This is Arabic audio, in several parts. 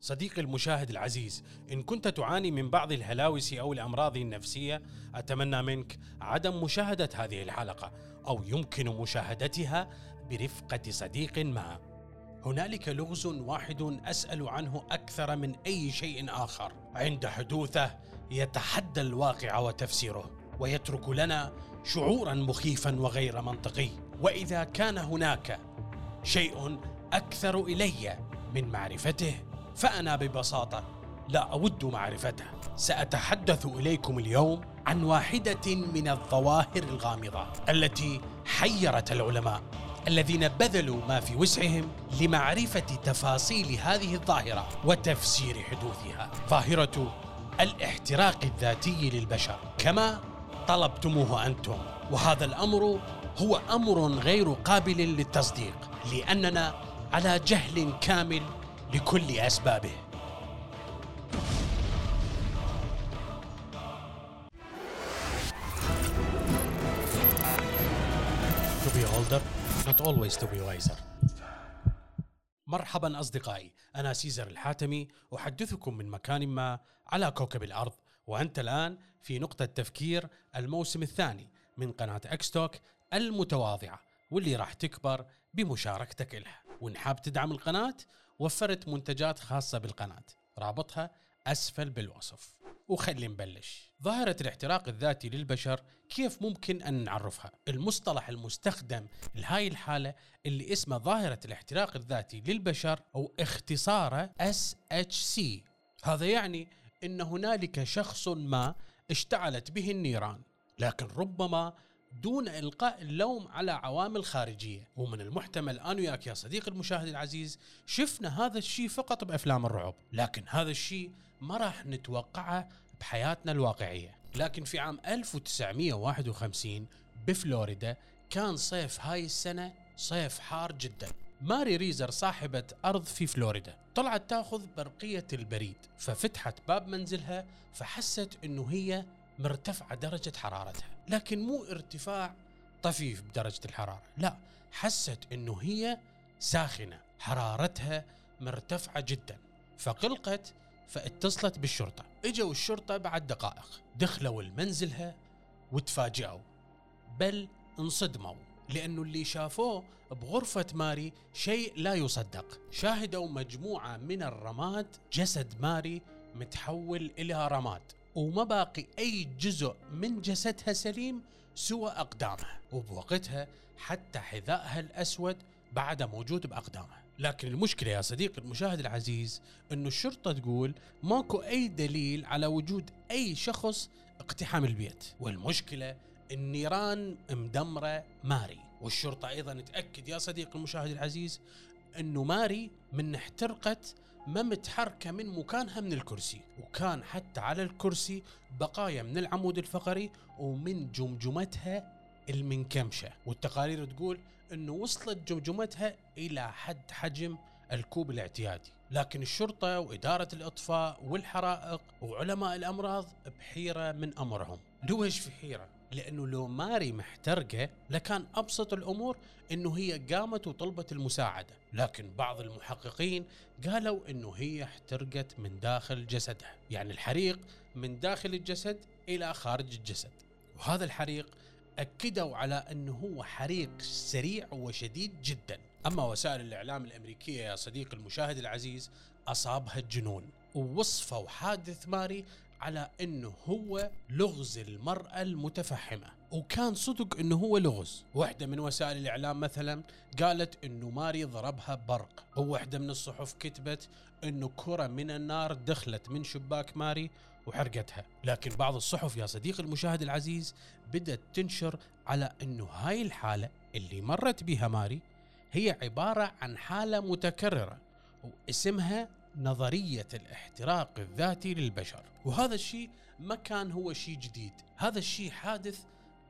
صديقي المشاهد العزيز إن كنت تعاني من بعض الهلاوس أو الأمراض النفسية أتمنى منك عدم مشاهدة هذه الحلقة أو يمكن مشاهدتها برفقة صديق ما. هنالك لغز واحد أسأل عنه أكثر من أي شيء آخر. عند حدوثه يتحدى الواقع وتفسيره ويترك لنا شعورا مخيفا وغير منطقي. وإذا كان هناك شيء أكثر إلي من معرفته فأنا ببساطة لا أود معرفته. سأتحدث إليكم اليوم عن واحدة من الظواهر الغامضة التي حيرت العلماء الذين بذلوا ما في وسعهم لمعرفة تفاصيل هذه الظاهرة وتفسير حدوثها. ظاهرة الاحتراق الذاتي للبشر. كما طلبتموه أنتم. وهذا الأمر هو أمر غير قابل للتصديق لأننا على جهل كامل لكل أسبابه To be older, not always to be wiser. مرحبا أصدقائي أنا سيزر الحاتمي أحدثكم من مكان ما على كوكب الأرض وأنت الآن في نقطة تفكير الموسم الثاني من قناة أكستوك المتواضعة واللي راح تكبر بمشاركتك إلها وإن حاب تدعم القناة وفرت منتجات خاصة بالقناة. رابطها أسفل بالوصف. وخلي نبلش. ظاهرة الاحتراق الذاتي للبشر كيف ممكن أن نعرفها؟ المصطلح المستخدم لهاي الحالة اللي اسمه ظاهرة الاحتراق الذاتي للبشر أو اختصاره SHC هذا يعني أن هنالك شخص ما اشتعلت به النيران. لكن ربما دون إلقاء اللوم على عوامل خارجية. ومن المحتمل أنا وياك يا صديقي المشاهد العزيز شفنا هذا الشيء فقط بأفلام الرعب لكن هذا الشيء ما راح نتوقعه بحياتنا الواقعية. لكن في عام 1951 بفلوريدا كان صيف هاي السنة صيف حار جدا. ماري ريزر صاحبة أرض في فلوريدا طلعت تأخذ برقية البريد ففتحت باب منزلها فحست أنه هي مرتفعة درجة حرارتها لكن مو ارتفاع طفيف بدرجة الحرارة لا حست أنه هي ساخنة حرارتها مرتفعة جدا فقلقت فاتصلت بالشرطة. إجوا الشرطة بعد دقائق دخلوا المنزلها وتفاجئوا بل انصدموا لأنه اللي شافوه بغرفة ماري شيء لا يصدق. شاهدوا مجموعة من الرماد جسد ماري متحول إلى رماد. وما باقي أي جزء من جسدها سليم سوى أقدامها وبوقتها حتى حذائها الأسود بعد موجود بأقدامها لكن المشكلة يا صديقي المشاهد العزيز أنه الشرطة تقول ماكو أي دليل على وجود أي شخص اقتحام البيت. والمشكلة النيران مدمرة ماري. والشرطة أيضا تأكد يا صديقي المشاهد العزيز أنه ماري من احترقت ما متحركة من مكانها من الكرسي وكان حتى على الكرسي بقايا من العمود الفقري ومن جمجمتها المنكمشة. والتقارير تقول أنه وصلت جمجمتها إلى حد حجم الكوب الاعتيادي. لكن الشرطة وإدارة الإطفاء والحرائق وعلماء الأمراض بحيرة من أمرهم. لوش في حيرة؟ لأنه لو ماري محترقة لكان أبسط الأمور إنه هي قامت وطلبت المساعدة، لكن بعض المحققين قالوا إنه هي احترقت من داخل جسدها، يعني الحريق من داخل الجسد إلى خارج الجسد، وهذا الحريق أكدوا على انه هو حريق سريع وشديد جدا، أما وسائل الإعلام الأمريكية يا صديقي المشاهد العزيز أصابها الجنون، ووصفوا حادث ماري على إنه هو لغز المرأة المتفحمة وكان صدق إنه هو لغز. واحدة من وسائل الإعلام مثلا قالت إنه ماري ضربها برق. وواحدة من الصحف كتبت إنه كرة من النار دخلت من شباك ماري وحرقتها. لكن بعض الصحف يا صديقي المشاهد العزيز بدأت تنشر على إنه هاي الحالة اللي مرت بها ماري هي عبارة عن حالة متكررة. واسمها نظرية الاحتراق الذاتي للبشر. وهذا الشيء ما كان هو شيء جديد. هذا الشيء حادث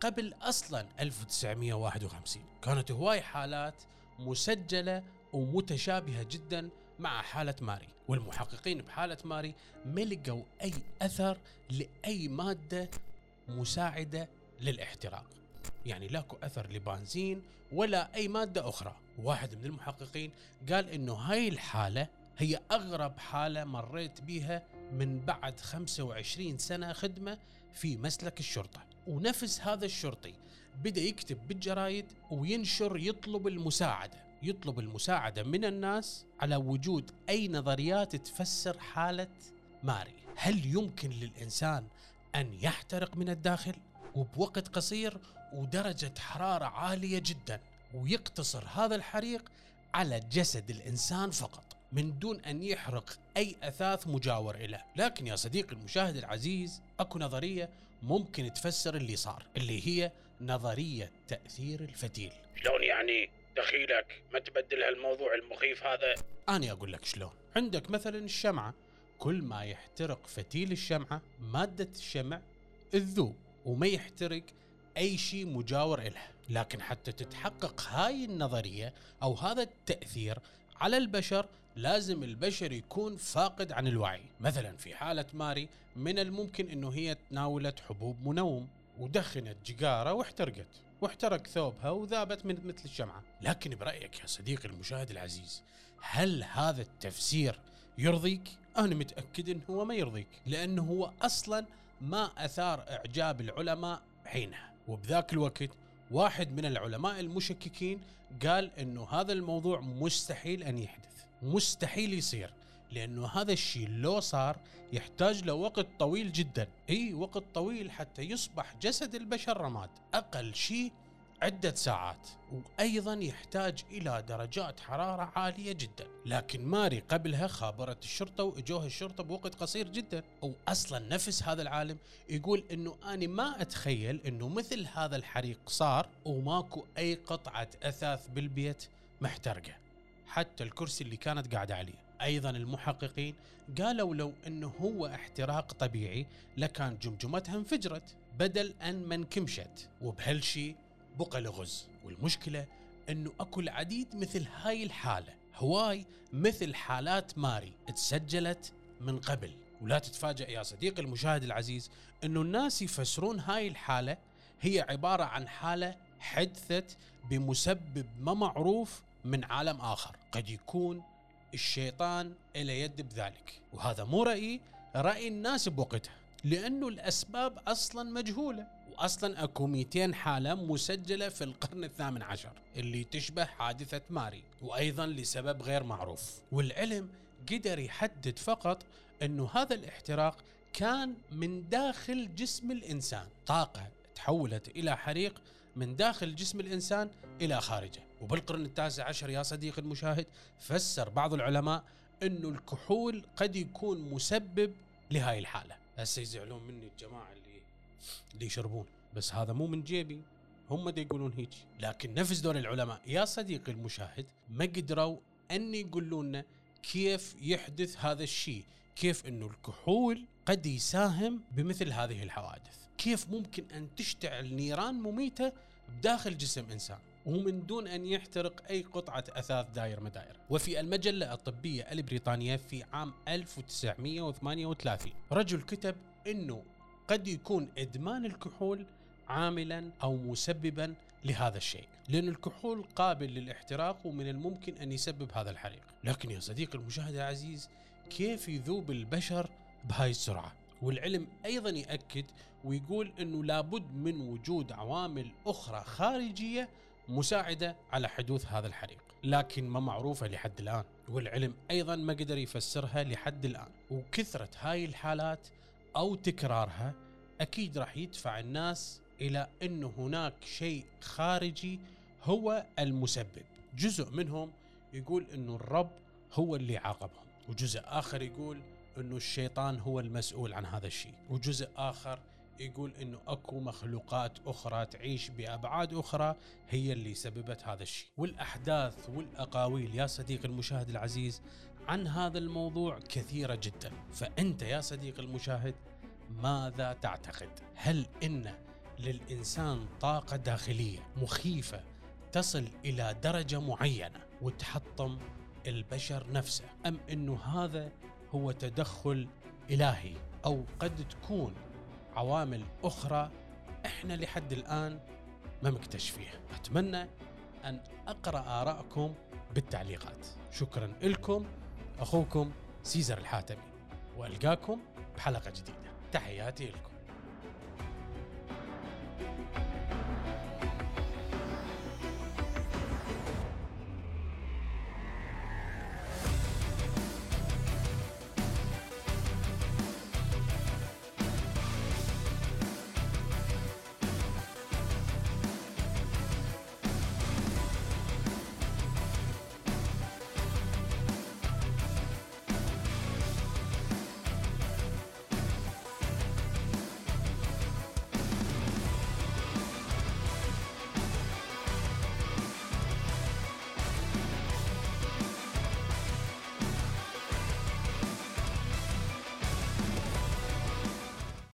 قبل أصلا 1951 كانت هواي حالات مسجلة ومتشابهة جدا مع حالة ماري. والمحققين بحالة ماري ما لقوا أي أثر لأي مادة مساعدة للاحتراق. يعني لاكو أثر لبنزين ولا أي مادة أخرى. واحد من المحققين قال إنه هاي الحالة هي أغرب حالة مريت بيها من بعد 25 سنة خدمة في مسلك الشرطة. ونفس هذا الشرطي بدأ يكتب بالجرايد وينشر يطلب المساعدة. يطلب المساعدة من الناس على وجود أي نظريات تفسر حالة ماري. هل يمكن للإنسان أن يحترق من الداخل؟ وبوقت قصير ودرجة حرارة عالية جدا ويقتصر هذا الحريق على جسد الإنسان فقط. من دون أن يحرق أي أثاث مجاور إليه لكن يا صديقي المشاهد العزيز أكو نظرية ممكن تفسر اللي صار اللي هي نظرية تأثير الفتيل. شلون يعني دخيلك ما تبدل هالموضوع المخيف هذا؟ أنا أقول لك شلون. عندك مثلا الشمعة. كل ما يحترق فتيل الشمعة مادة الشمع تذوب وما يحترق أي شيء مجاور إلها لكن حتى تتحقق هاي النظرية أو هذا التأثير على البشر لازم البشر يكون فاقد عن الوعي. مثلا في حالة ماري من الممكن أنه هي تناولت حبوب منوم ودخنت جقارة واحترقت واحترق ثوبها وذابت من مثل الشمعة. لكن برأيك يا صديقي المشاهد العزيز هل هذا التفسير يرضيك؟ أنا متأكد أنه هو ما يرضيك لأنه هو أصلا ما أثار إعجاب العلماء حينها. وبذاك الوقت واحد من العلماء المشككين قال إنه هذا الموضوع مستحيل أن يحدث. مستحيل يصير لأنه هذا الشيء لو صار يحتاج له وقت طويل جدا. أي وقت طويل حتى يصبح جسد البشر رماد. أقل شيء عدة ساعات. وأيضا يحتاج إلى درجات حرارة عالية جدا. لكن ماري قبلها خابرت الشرطة وإجوها الشرطة بوقت قصير جدا. أو أصلا نفس هذا العالم يقول أنه أنا ما أتخيل أنه مثل هذا الحريق صار وماكو أي قطعة أثاث بالبيت محترقة. حتى الكرسي اللي كانت قاعدة عليه. أيضا المحققين قالوا لو انه هو احتراق طبيعي لكان جمجمتها انفجرت بدل أن ما انكمشت وبهالشي بقى لغز. والمشكلة إنه أكو العديد مثل هاي الحالة. هواي مثل حالات ماري تسجلت من قبل. ولا تتفاجأ يا صديقي المشاهد العزيز إنه الناس يفسرون هاي الحالة هي عبارة عن حالة حدثت بمسبب ما معروف من عالم آخر. قد يكون الشيطان إلى يد بذلك. وهذا مو رأيي رأي الناس بوقتها. لأنه الأسباب أصلا مجهولة. واصلا أكو 200 حالة مسجلة في القرن الثامن عشر اللي تشبه حادثة ماري وأيضا لسبب غير معروف. والعلم قدر يحدد فقط إنه هذا الاحتراق كان من داخل جسم الإنسان. طاقة تحولت إلى حريق من داخل جسم الإنسان إلى خارجه. وبالقرن التاسع عشر يا صديقي المشاهد فسر بعض العلماء انه الكحول قد يكون مسبب لهاي الحالة. هسه يزعلون مني الجماعة اللي اللي يشربون بس هذا مو من جيبي. هم دي يقولون هيك. لكن نفس دول العلماء. يا صديقي المشاهد ما قدروا أن يقولون لنا كيف يحدث هذا الشيء. كيف إنه الكحول قد يساهم بمثل هذه الحوادث. كيف ممكن أن تشتعل نيران مميتة بداخل جسم إنسان. ومن دون أن يحترق أي قطعة أثاث داير مداير. وفي المجلة الطبية البريطانية في عام 1938 رجل كتب إنه قد يكون إدمان الكحول عاملا أو مسببا لهذا الشيء لأن الكحول قابل للاحتراق ومن الممكن أن يسبب هذا الحريق لكن يا صديقي المشاهد العزيز كيف يذوب البشر بهاي السرعة والعلم أيضا يأكد ويقول أنه لابد من وجود عوامل أخرى خارجية مساعدة على حدوث هذا الحريق. لكن ما معروفة لحد الآن والعلم أيضا ما قدر يفسرها لحد الآن. وكثرة هاي الحالات أو تكرارها أكيد راح يدفع الناس إلى انه هناك شيء خارجي هو المسبب. جزء منهم يقول إنه الرب هو اللي عاقبهم وجزء آخر يقول إنه الشيطان هو المسؤول عن هذا الشيء وجزء آخر يقول إنه أكو مخلوقات أخرى تعيش بأبعاد أخرى هي اللي سببت هذا الشيء. والأحداث والأقاويل يا صديقي المشاهد العزيز عن هذا الموضوع كثيرة جدا. فأنت يا صديقي المشاهد ماذا تعتقد؟ هل إن للإنسان طاقة داخلية مخيفة تصل إلى درجة معينة وتحطم البشر نفسه أم أنه هذا هو تدخل إلهي أو قد تكون عوامل أخرى إحنا لحد الآن ما مكتشفيها. أتمنى أن أقرأ آراءكم بالتعليقات. شكرا لكم أخوكم سيزر الحاتمي وألقاكم بحلقة جديدة. تحياتي لكم.